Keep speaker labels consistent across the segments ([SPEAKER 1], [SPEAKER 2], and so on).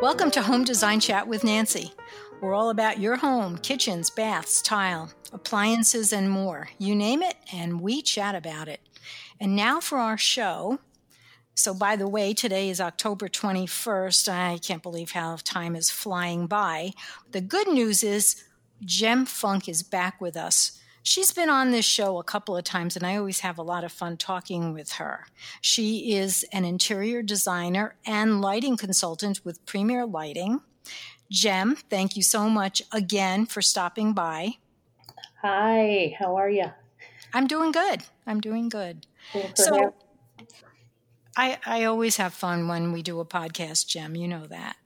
[SPEAKER 1] Welcome to Home Design Chat with Nancy. We're all about your home, kitchens, baths, tile, appliances, and more. You name it, and we chat about it. And now for our show. So, by the way, today is October 21st. I can't believe how time is flying by. The good news is Jem Funk is back with us. She's been on this show a couple of times, and I always have a lot of fun talking with her. She is an interior designer and lighting consultant with Premier Lighting. Jem, thank you so much again for stopping by.
[SPEAKER 2] Hi, how are you?
[SPEAKER 1] I'm doing good. I'm doing good. So, I, I always have fun when we do a podcast, Jem. You know that.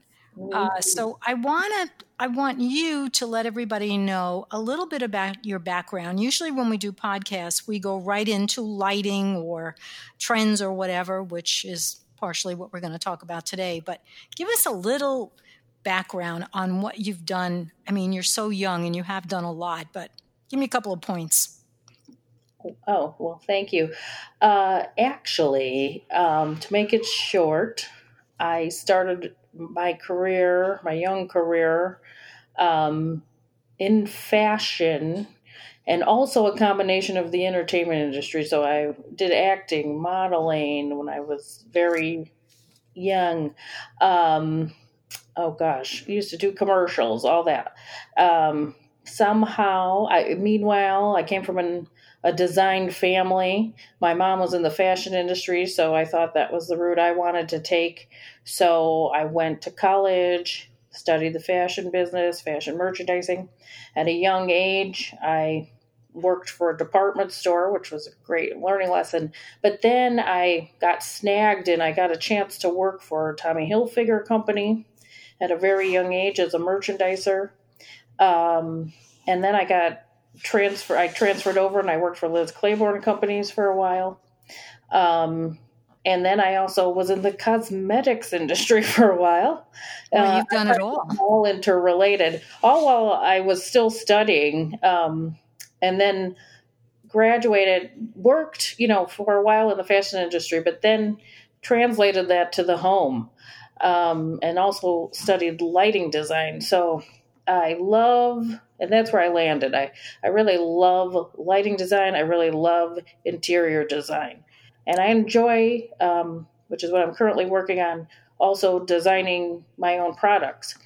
[SPEAKER 1] Uh, so I want to I want you to let everybody know a little bit about your background. Usually when we do podcasts, we go right into lighting or trends or whatever, which is partially what we're going to talk about today, but give us a little background on what you've done. I mean, you're so young and you have done a lot, but give me a couple of points.
[SPEAKER 2] Oh, well, thank you. Uh, actually, um, to make it short, I started my career, my young career, um, in fashion and also a combination of the entertainment industry. So I did acting, modeling when I was very young. Um, oh gosh, used to do commercials, all that. Um, somehow, I, meanwhile, I came from an, a design family. My mom was in the fashion industry, so I thought that was the route I wanted to take. So I went to college, studied the fashion business, fashion merchandising. At a young age, I worked for a department store, which was a great learning lesson. But then I got snagged and I got a chance to work for Tommy Hilfiger Company at a very young age as a merchandiser. Um, and then I got transfer. I transferred over and I worked for Liz Claiborne Companies for a while. Um, and then I also was in the cosmetics industry for a while.
[SPEAKER 1] Well, you've uh, done it all.
[SPEAKER 2] All interrelated. All while I was still studying, um, and then graduated, worked, you know, for a while in the fashion industry, but then translated that to the home, um, and also studied lighting design. So I love, and that's where I landed. I I really love lighting design. I really love interior design and I enjoy, um, which is what I'm currently working on, also designing my own products,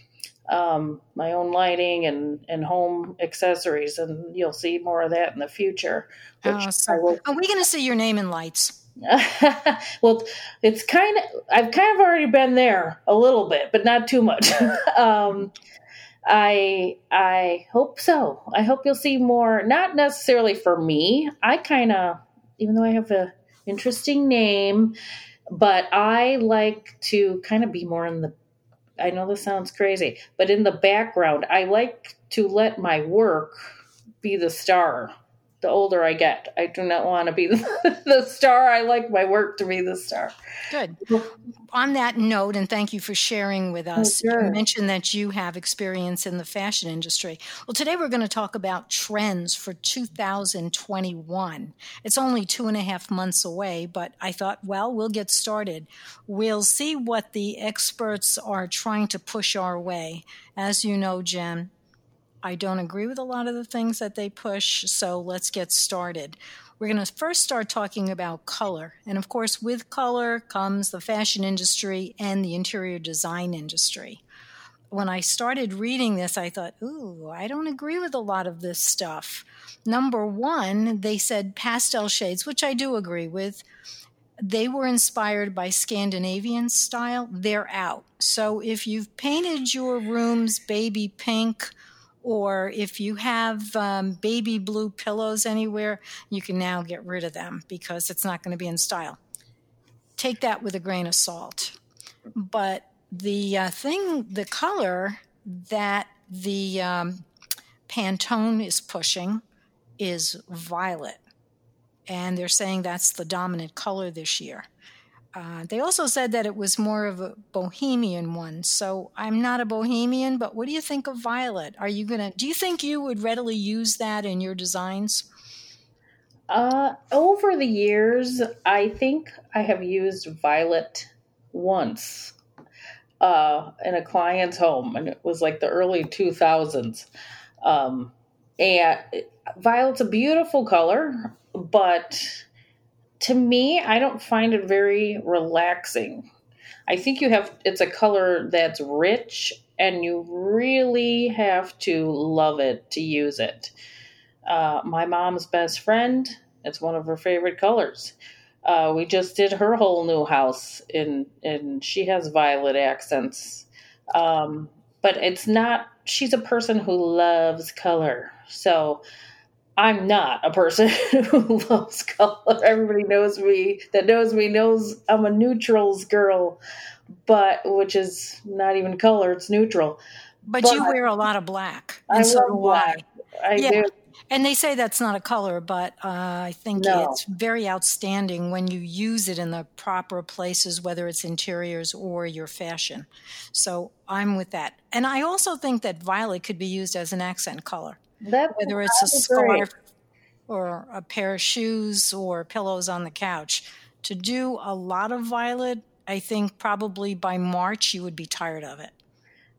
[SPEAKER 2] um, my own lighting and, and home accessories, and you'll see more of that in the future.
[SPEAKER 1] Awesome. Will... Are we going to see your name in lights?
[SPEAKER 2] well, it's kind of I've kind of already been there a little bit, but not too much. um, I I hope so. I hope you'll see more. Not necessarily for me. I kind of, even though I have a interesting name, but I like to kind of be more in the I know this sounds crazy, but in the background, I like to let my work be the star the older I get. I do not want to be the, the, star. I like my work to be the star.
[SPEAKER 1] Good. On that note, and thank you for sharing with oh, us, oh, sure. you mentioned that you have experience in the fashion industry. Well, today we're going to talk about trends for 2021. It's only two and a half months away, but I thought, well, we'll get started. We'll see what the experts are trying to push our way. As you know, Jem, I don't agree with a lot of the things that they push, so let's get started. We're going to first start talking about color. And of course, with color comes the fashion industry and the interior design industry. When I started reading this, I thought, ooh, I don't agree with a lot of this stuff. Number one, they said pastel shades, which I do agree with. They were inspired by Scandinavian style. They're out. So if you've painted your rooms baby pink, or if you have um, baby blue pillows anywhere, you can now get rid of them because it's not going to be in style. Take that with a grain of salt. But the uh, thing, the color that the um, Pantone is pushing is violet. And they're saying that's the dominant color this year. Uh, they also said that it was more of a bohemian one. So I'm not a bohemian, but what do you think of violet? Are you gonna? Do you think you would readily use that in your designs?
[SPEAKER 2] Uh, over the years, I think I have used violet once. uh, in a client's home, and it was like the early 2000s. Um, and violet's a beautiful color, but to me, I don't find it very relaxing. I think you have it's a color that's rich and you really have to love it to use it. Uh, my mom's best friend, it's one of her favorite colors. Uh, we just did her whole new house, and and she has violet accents. Um, but it's not. She's a person who loves color, so I'm not a person who loves color. Everybody knows me that knows me knows I'm a neutrals girl, but which is not even color; it's neutral.
[SPEAKER 1] But, but you wear a lot of black,
[SPEAKER 2] and I so love black. I yeah. do.
[SPEAKER 1] And they say that's not a color, but uh, I think no. it's very outstanding when you use it in the proper places, whether it's interiors or your fashion. So I'm with that. And I also think that violet could be used as an accent color, whether it's a scarf or a pair of shoes or pillows on the couch. To do a lot of violet, I think probably by March you would be tired of it.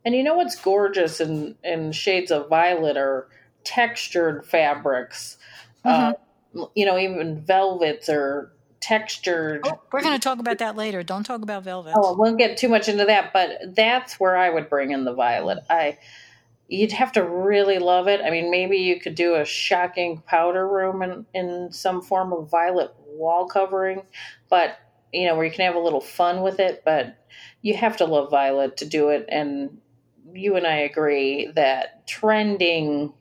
[SPEAKER 2] And you know what's gorgeous in, in shades of violet are textured fabrics. Uh, mm-hmm. Uh, you know, even velvets or textured.
[SPEAKER 1] Oh, we're going to talk about that later. Don't talk about velvet.
[SPEAKER 2] Oh, we won't get too much into that, but that's where I would bring in the violet. I you'd have to really love it. I mean, maybe you could do a shocking powder room in, in some form of violet wall covering, but you know, where you can have a little fun with it, but you have to love violet to do it. And you and I agree that trending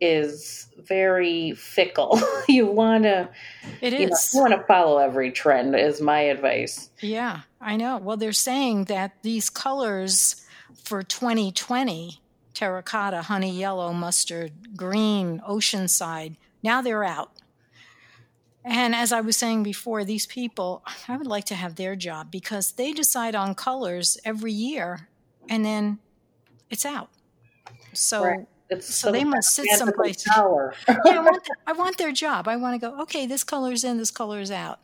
[SPEAKER 2] is very fickle. you want to
[SPEAKER 1] It is. You, know,
[SPEAKER 2] you want to follow every trend is my advice.
[SPEAKER 1] Yeah, I know. Well, they're saying that these colors for 2020, terracotta, honey yellow, mustard, green, oceanside, now they're out. And as I was saying before, these people, I would like to have their job because they decide on colors every year and then it's out. So right
[SPEAKER 2] it's
[SPEAKER 1] so they must sit someplace. yeah, I want, I want their job. I want to go. Okay, this color is in, this color is out,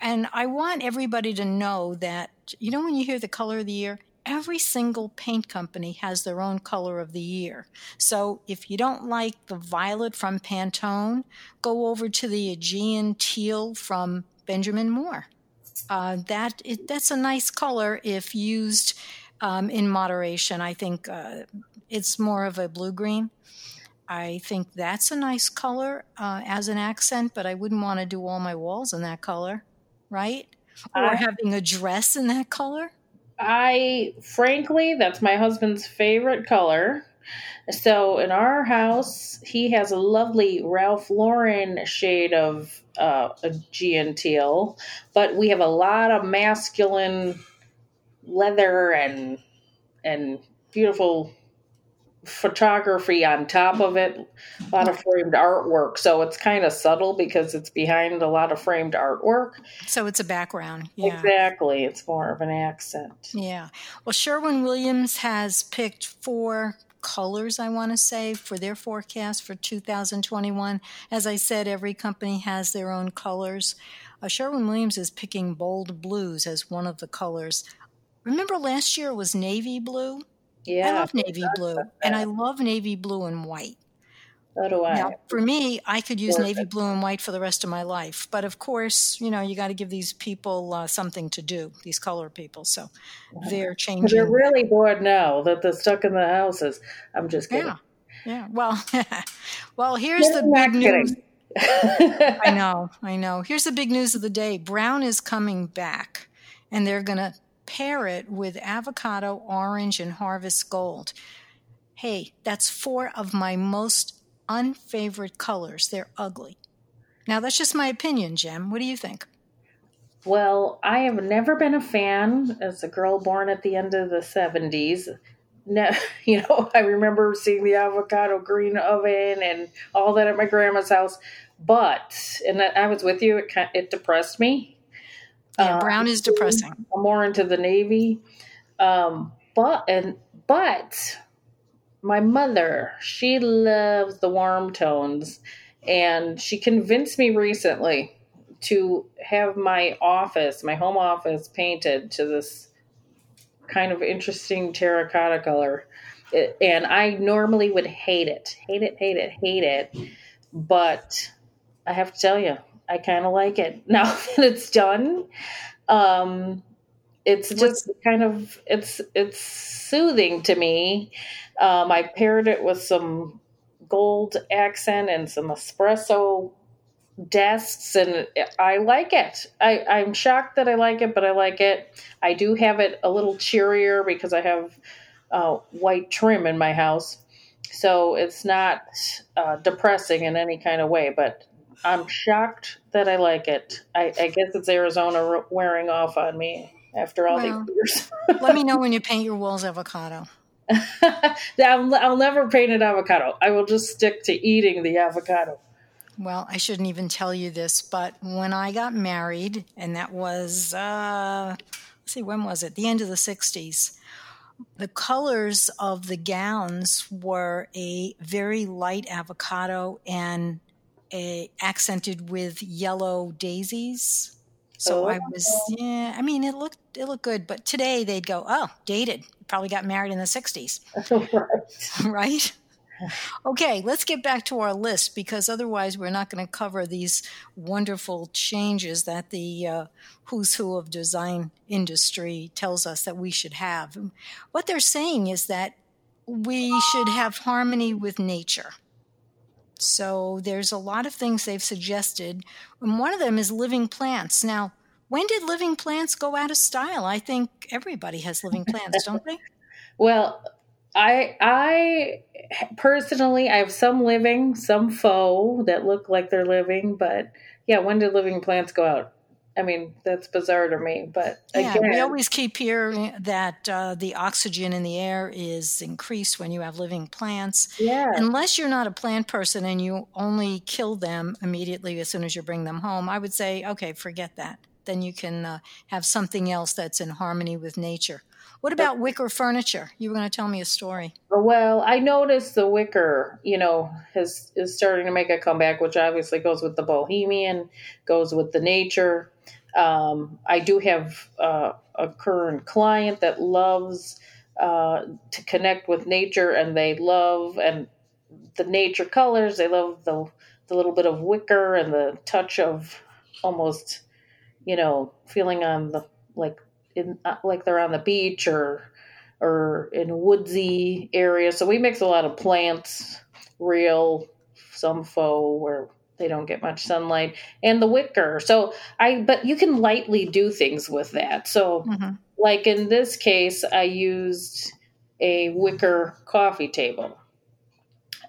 [SPEAKER 1] and I want everybody to know that you know when you hear the color of the year, every single paint company has their own color of the year. So if you don't like the violet from Pantone, go over to the Aegean teal from Benjamin Moore. Uh, that it, that's a nice color if used um, in moderation. I think uh, it's more of a blue green. I think that's a nice color uh, as an accent, but I wouldn't want to do all my walls in that color, right? Or having a dress in that color.
[SPEAKER 2] I, frankly, that's my husband's favorite color. So in our house, he has a lovely Ralph Lauren shade of uh, Aegean teal, but we have a lot of masculine leather and and beautiful photography on top of it, a lot of framed artwork. So it's kind of subtle because it's behind a lot of framed artwork.
[SPEAKER 1] So it's a background. Yeah.
[SPEAKER 2] Exactly. It's more of an accent.
[SPEAKER 1] Yeah. Well, Sherwin Williams has picked four colors, I want to say, for their forecast for 2021. As I said, every company has their own colors. Uh, Sherwin Williams is picking bold blues as one of the colors. Remember last year was navy blue?
[SPEAKER 2] Yeah,
[SPEAKER 1] I love navy blue, and I love navy blue and white.
[SPEAKER 2] So do I.
[SPEAKER 1] Now, for me, I could use navy blue and white for the rest of my life. But of course, you know, you got to give these people uh, something to do, these color people. So they're changing.
[SPEAKER 2] They're really bored now that they're stuck in the houses. I'm just kidding.
[SPEAKER 1] Yeah. Yeah. Well, well, here's the big news. I know. I know. Here's the big news of the day Brown is coming back, and they're going to pair it with avocado, orange, and harvest gold. Hey, that's four of my most unfavorite colors. They're ugly. Now, that's just my opinion, Jem. What do you think?
[SPEAKER 2] Well, I have never been a fan as a girl born at the end of the 70s. No, you know, I remember seeing the avocado green oven and all that at my grandma's house. But, and that I was with you, it, it depressed me
[SPEAKER 1] yeah, uh, brown is depressing.
[SPEAKER 2] I'm more into the navy, um, but and but my mother she loves the warm tones, and she convinced me recently to have my office, my home office, painted to this kind of interesting terracotta color. It, and I normally would hate it, hate it, hate it, hate it. But I have to tell you, I kind of like it now that it's done. Um, it's just kind of it's it's soothing to me. Um, I paired it with some gold accent and some espresso desks and I like it. I, I'm shocked that I like it, but I like it. I do have it a little cheerier because I have uh, white trim in my house. So it's not uh, depressing in any kind of way, but I'm shocked that I like it. I, I guess it's Arizona wearing off on me after all well, these years.
[SPEAKER 1] let me know when you paint your walls avocado.
[SPEAKER 2] I'll, I'll never paint an avocado. I will just stick to eating the avocado.
[SPEAKER 1] Well, I shouldn't even tell you this, but when I got married, and that was, uh, let's see, when was it? The end of the 60s. The colors of the gowns were a very light avocado and a, accented with yellow daisies. So oh. I was, yeah, I mean, it looked, it looked good, but today they'd go, oh, dated. Probably got married in the 60s. right. right? Okay, let's get back to our list because otherwise we're not going to cover these wonderful changes that the uh, who's who of design industry tells us that we should have. What they're saying is that we should have harmony with nature. So there's a lot of things they've suggested, and one of them is living plants. Now, when did living plants go out of style? I think everybody has living plants, don't they?
[SPEAKER 2] Well, I I personally I have some living, some faux that look like they're living, but yeah, when did living plants go out? I mean, that's bizarre to me, but
[SPEAKER 1] yeah, again, we always keep hearing that uh, the oxygen in the air is increased when you have living plants.
[SPEAKER 2] Yeah.
[SPEAKER 1] Unless you're not a plant person and you only kill them immediately as soon as you bring them home, I would say, okay, forget that. Then you can uh, have something else that's in harmony with nature. What about wicker furniture? You were going to tell me a story.
[SPEAKER 2] Well, I noticed the wicker, you know, has is starting to make a comeback, which obviously goes with the bohemian, goes with the nature. Um, I do have uh, a current client that loves uh, to connect with nature, and they love and the nature colors. They love the the little bit of wicker and the touch of almost, you know, feeling on the like in uh, like they're on the beach or or in a woodsy area. So we mix a lot of plants, real, some faux, where they don't get much sunlight, and the wicker. So I, but you can lightly do things with that. So, mm-hmm. like in this case, I used a wicker coffee table.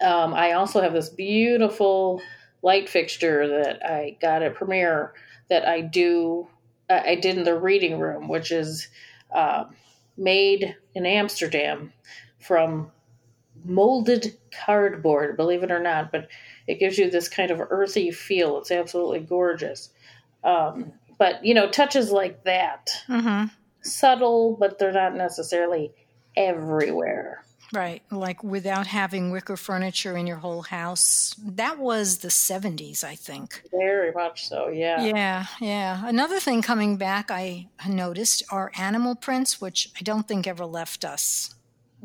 [SPEAKER 2] Um, I also have this beautiful light fixture that I got at Premier that I do I did in the reading room, which is uh, made in Amsterdam from molded cardboard, believe it or not, but it gives you this kind of earthy feel. It's absolutely gorgeous. Um, but, you know, touches like that, mm-hmm. subtle, but they're not necessarily everywhere.
[SPEAKER 1] Right, like without having wicker furniture in your whole house. That was the 70s, I think.
[SPEAKER 2] Very much so, yeah.
[SPEAKER 1] Yeah, yeah. Another thing coming back I noticed are animal prints, which I don't think ever left us.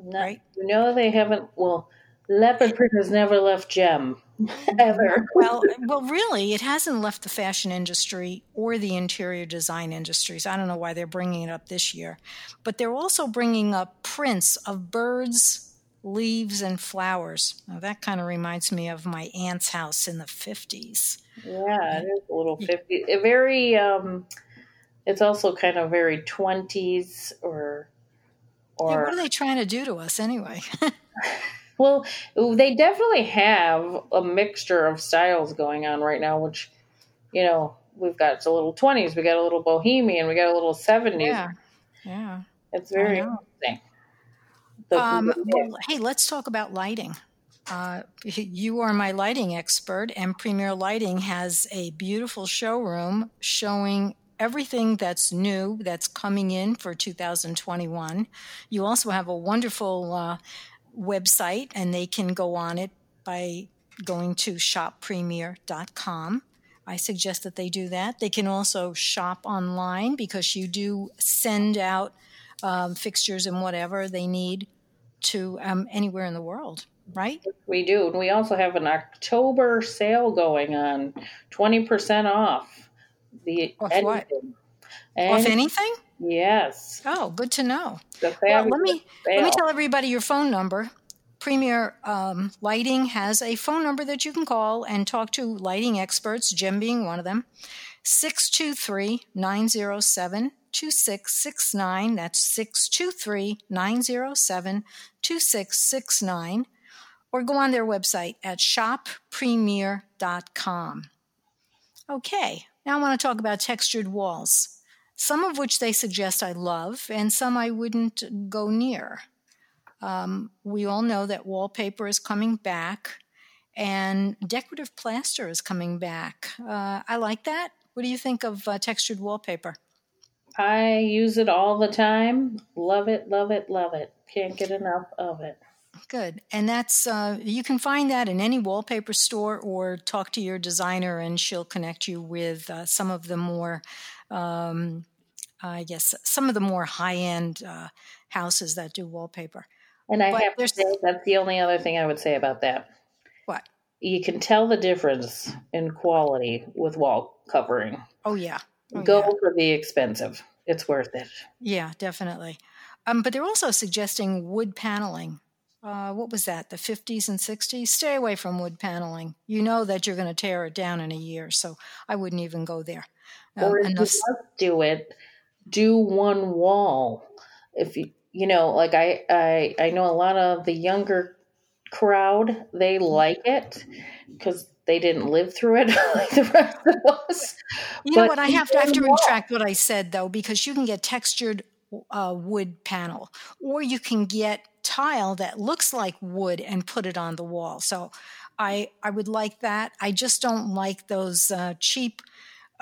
[SPEAKER 2] No, right? No, they haven't. Well, leopard print has never left Jem. ever.
[SPEAKER 1] well, well, really, it hasn't left the fashion industry or the interior design industries. I don't know why they're bringing it up this year, but they're also bringing up prints of birds, leaves, and flowers. Now that kind of reminds me of my aunt's house in the fifties.
[SPEAKER 2] Yeah, it is a little fifty. Very. Um, it's also kind of very twenties or.
[SPEAKER 1] Or yeah, what are they trying to do to us anyway?
[SPEAKER 2] Well, they definitely have a mixture of styles going on right now, which, you know, we've got a little 20s, we got a little bohemian, we got a little 70s.
[SPEAKER 1] Yeah. Yeah.
[SPEAKER 2] It's very interesting.
[SPEAKER 1] um, well, hey, let's talk about lighting. Uh, you are my lighting expert, and Premier Lighting has a beautiful showroom showing everything that's new that's coming in for 2021. You also have a wonderful uh, website, and they can go on it by going to shoppremier.com. I suggest that they do that. They can also shop online because you do send out um, fixtures and whatever they need to um, anywhere in the world, right?
[SPEAKER 2] We do. And we also have an October sale going on 20% off. The
[SPEAKER 1] off anything. what? Anything. Off anything?
[SPEAKER 2] Yes.
[SPEAKER 1] Oh, good to know. Well, let me sale. let me tell everybody your phone number. Premier um, Lighting has a phone number that you can call and talk to lighting experts, Jem being one of them. 623 907 2669. That's 623 907 2669. Or go on their website at shoppremier.com. Okay, now I want to talk about textured walls, some of which they suggest I love, and some I wouldn't go near. Um, we all know that wallpaper is coming back and decorative plaster is coming back. Uh, I like that. What do you think of uh, textured wallpaper?
[SPEAKER 2] I use it all the time. Love it, love it, love it. Can't get enough of it.
[SPEAKER 1] Good. And that's, uh, you can find that in any wallpaper store or talk to your designer and she'll connect you with uh, some of the more, um, I guess, some of the more high end uh, houses that do wallpaper.
[SPEAKER 2] And I but have to say, that's the only other thing I would say about that.
[SPEAKER 1] What?
[SPEAKER 2] You can tell the difference in quality with wall covering.
[SPEAKER 1] Oh, yeah. Oh,
[SPEAKER 2] Go
[SPEAKER 1] yeah.
[SPEAKER 2] for the expensive. It's worth it.
[SPEAKER 1] Yeah, definitely. Um, but they're also suggesting wood paneling. Uh, what was that? The 50s and 60s? Stay away from wood paneling. You know that you're going to tear it down in a year, so I wouldn't even go there.
[SPEAKER 2] Um, or if you do it, do one wall. If you you know, like I, I, I know a lot of the younger crowd, they mm-hmm. like it because they didn't live through it like the rest of us.
[SPEAKER 1] You but know what? I have to, I have to retract what I said though, because you can get textured uh, wood panel, or you can get tile that looks like wood and put it on the wall. So, I I would like that. I just don't like those uh, cheap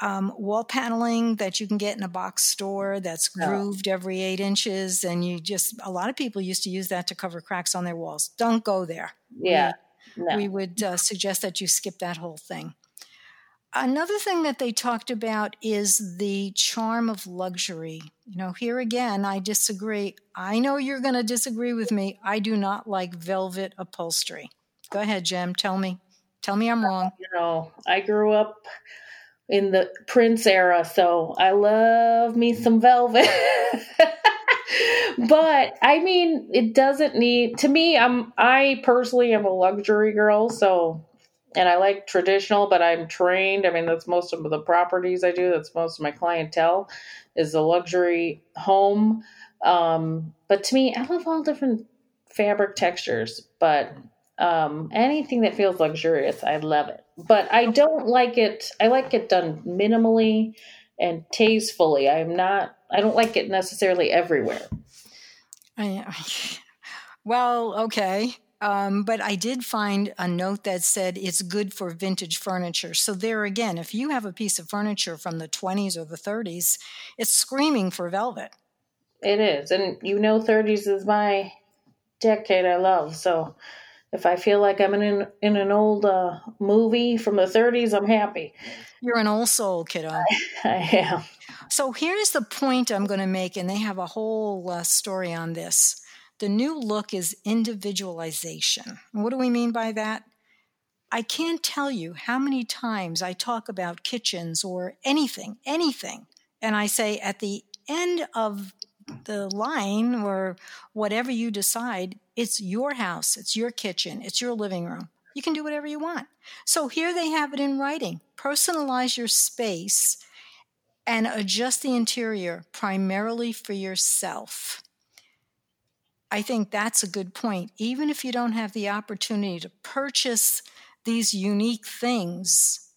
[SPEAKER 1] um, wall paneling that you can get in a box store that's grooved every eight inches. And you just, a lot of people used to use that to cover cracks on their walls. Don't go there.
[SPEAKER 2] Yeah.
[SPEAKER 1] We, no. we would uh, suggest that you skip that whole thing. Another thing that they talked about is the charm of luxury. You know, here again, I disagree. I know you're going to disagree with me. I do not like velvet upholstery. Go ahead, Jem. Tell me. Tell me I'm wrong.
[SPEAKER 2] You know, I grew up in the Prince era, so I love me some velvet. but I mean, it doesn't need to me. I'm I personally am a luxury girl, so and I like traditional, but I'm trained. I mean, that's most of the properties I do. That's most of my clientele is a luxury home. Um, but to me, I love all different fabric textures, but um, anything that feels luxurious, I love it. But I don't like it. I like it done minimally and tastefully. I'm not. I don't like it necessarily everywhere.
[SPEAKER 1] I, well, okay. Um, but I did find a note that said it's good for vintage furniture. So, there again, if you have a piece of furniture from the 20s or the 30s, it's screaming for velvet.
[SPEAKER 2] It is. And you know, 30s is my decade I love. So, if I feel like I'm in in an old uh, movie from the 30s, I'm happy.
[SPEAKER 1] You're an old soul, kiddo. I,
[SPEAKER 2] I am.
[SPEAKER 1] So here's the point I'm going to make, and they have a whole uh, story on this. The new look is individualization. What do we mean by that? I can't tell you how many times I talk about kitchens or anything, anything, and I say at the end of the line or whatever you decide, it's your house, it's your kitchen, it's your living room. You can do whatever you want. So here they have it in writing. Personalize your space and adjust the interior primarily for yourself. I think that's a good point. Even if you don't have the opportunity to purchase these unique things,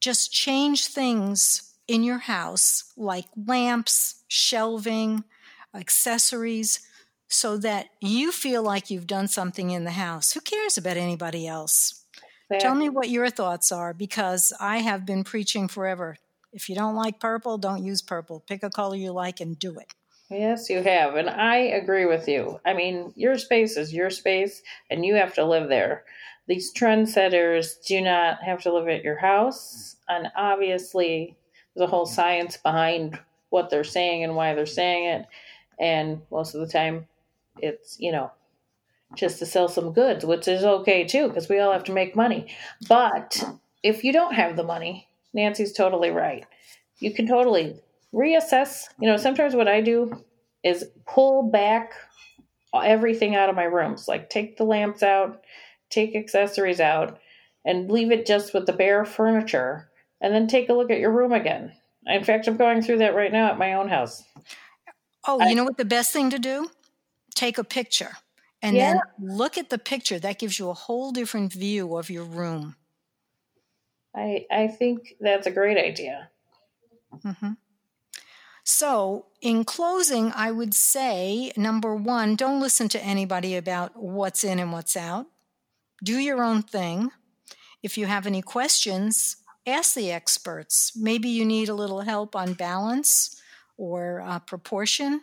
[SPEAKER 1] just change things in your house like lamps, shelving, accessories so that you feel like you've done something in the house. Who cares about anybody else? Fair. Tell me what your thoughts are because I have been preaching forever. If you don't like purple, don't use purple. Pick a color you like and do it.
[SPEAKER 2] Yes, you have. And I agree with you. I mean, your space is your space and you have to live there. These trendsetters do not have to live at your house. And obviously, there's a whole science behind what they're saying and why they're saying it And most of the time, it's, you know, just to sell some goods, which is okay too, because we all have to make money. But if you don't have the money, Nancy's totally right. You can totally reassess. You know, sometimes what I do is pull back everything out of my rooms, like take the lamps out, take accessories out, and leave it just with the bare furniture, and then take a look at your room again. In fact, I'm going through that right now at my own house.
[SPEAKER 1] Oh, you know what the best thing to do? Take a picture and yeah. then look at the picture. That gives you a whole different view of your room.
[SPEAKER 2] I I think that's a great idea.
[SPEAKER 1] Mm-hmm. So, in closing, I would say number one, don't listen to anybody about what's in and what's out. Do your own thing. If you have any questions, ask the experts. Maybe you need a little help on balance or uh, proportion.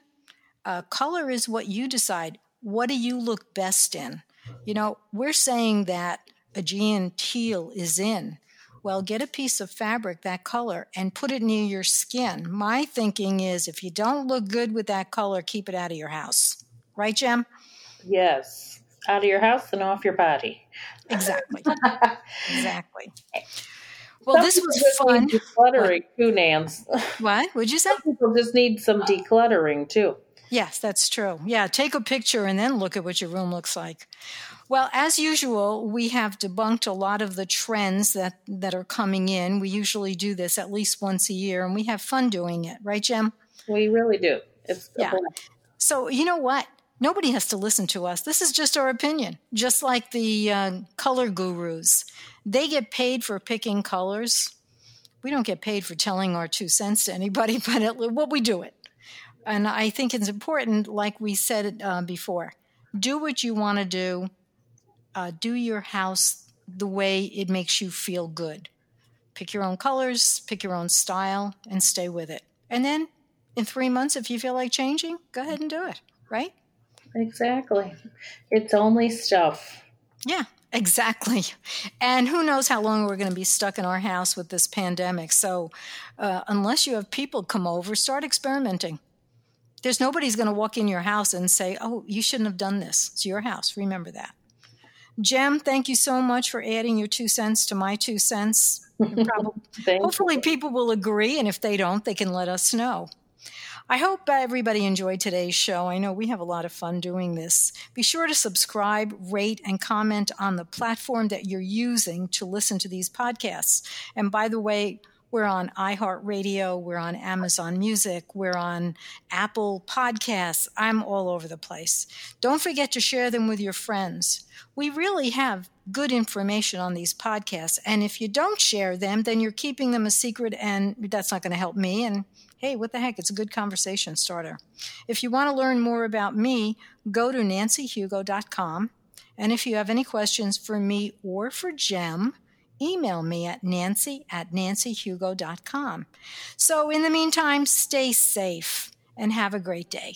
[SPEAKER 1] Uh, color is what you decide. What do you look best in? You know, we're saying that Aegean teal is in. Well, get a piece of fabric that color and put it near your skin. My thinking is if you don't look good with that color, keep it out of your house. Right, Jem?
[SPEAKER 2] Yes. Out of your house and off your body.
[SPEAKER 1] Exactly. exactly. Well, some this was fun.
[SPEAKER 2] Decluttering what? too, Nance.
[SPEAKER 1] What would you say?
[SPEAKER 2] Some people just need some decluttering too.
[SPEAKER 1] Yes, that's true. Yeah, take a picture and then look at what your room looks like. Well, as usual, we have debunked a lot of the trends that, that are coming in. We usually do this at least once a year, and we have fun doing it, right, Jem?
[SPEAKER 2] We really do. It's
[SPEAKER 1] yeah. So you know what? Nobody has to listen to us. This is just our opinion. Just like the uh, color gurus, they get paid for picking colors. We don't get paid for telling our two cents to anybody, but it, what we do it. And I think it's important, like we said uh, before, do what you want to do uh, do your house the way it makes you feel good. Pick your own colors, pick your own style, and stay with it. And then in three months, if you feel like changing, go ahead and do it, right?
[SPEAKER 2] Exactly. It's only stuff.
[SPEAKER 1] Yeah, exactly. And who knows how long we're going to be stuck in our house with this pandemic. So, uh, unless you have people come over, start experimenting. There's nobody's going to walk in your house and say, Oh, you shouldn't have done this. It's your house. Remember that. Jem, thank you so much for adding your two cents to my two cents. Probably, hopefully, people will agree, and if they don't, they can let us know. I hope everybody enjoyed today's show. I know we have a lot of fun doing this. Be sure to subscribe, rate, and comment on the platform that you're using to listen to these podcasts. And by the way, we're on iHeartRadio. We're on Amazon Music. We're on Apple Podcasts. I'm all over the place. Don't forget to share them with your friends. We really have good information on these podcasts. And if you don't share them, then you're keeping them a secret, and that's not going to help me. And hey, what the heck? It's a good conversation starter. If you want to learn more about me, go to nancyhugo.com. And if you have any questions for me or for Jem, email me at nancy at nancyhugo.com. So in the meantime, stay safe and have a great day.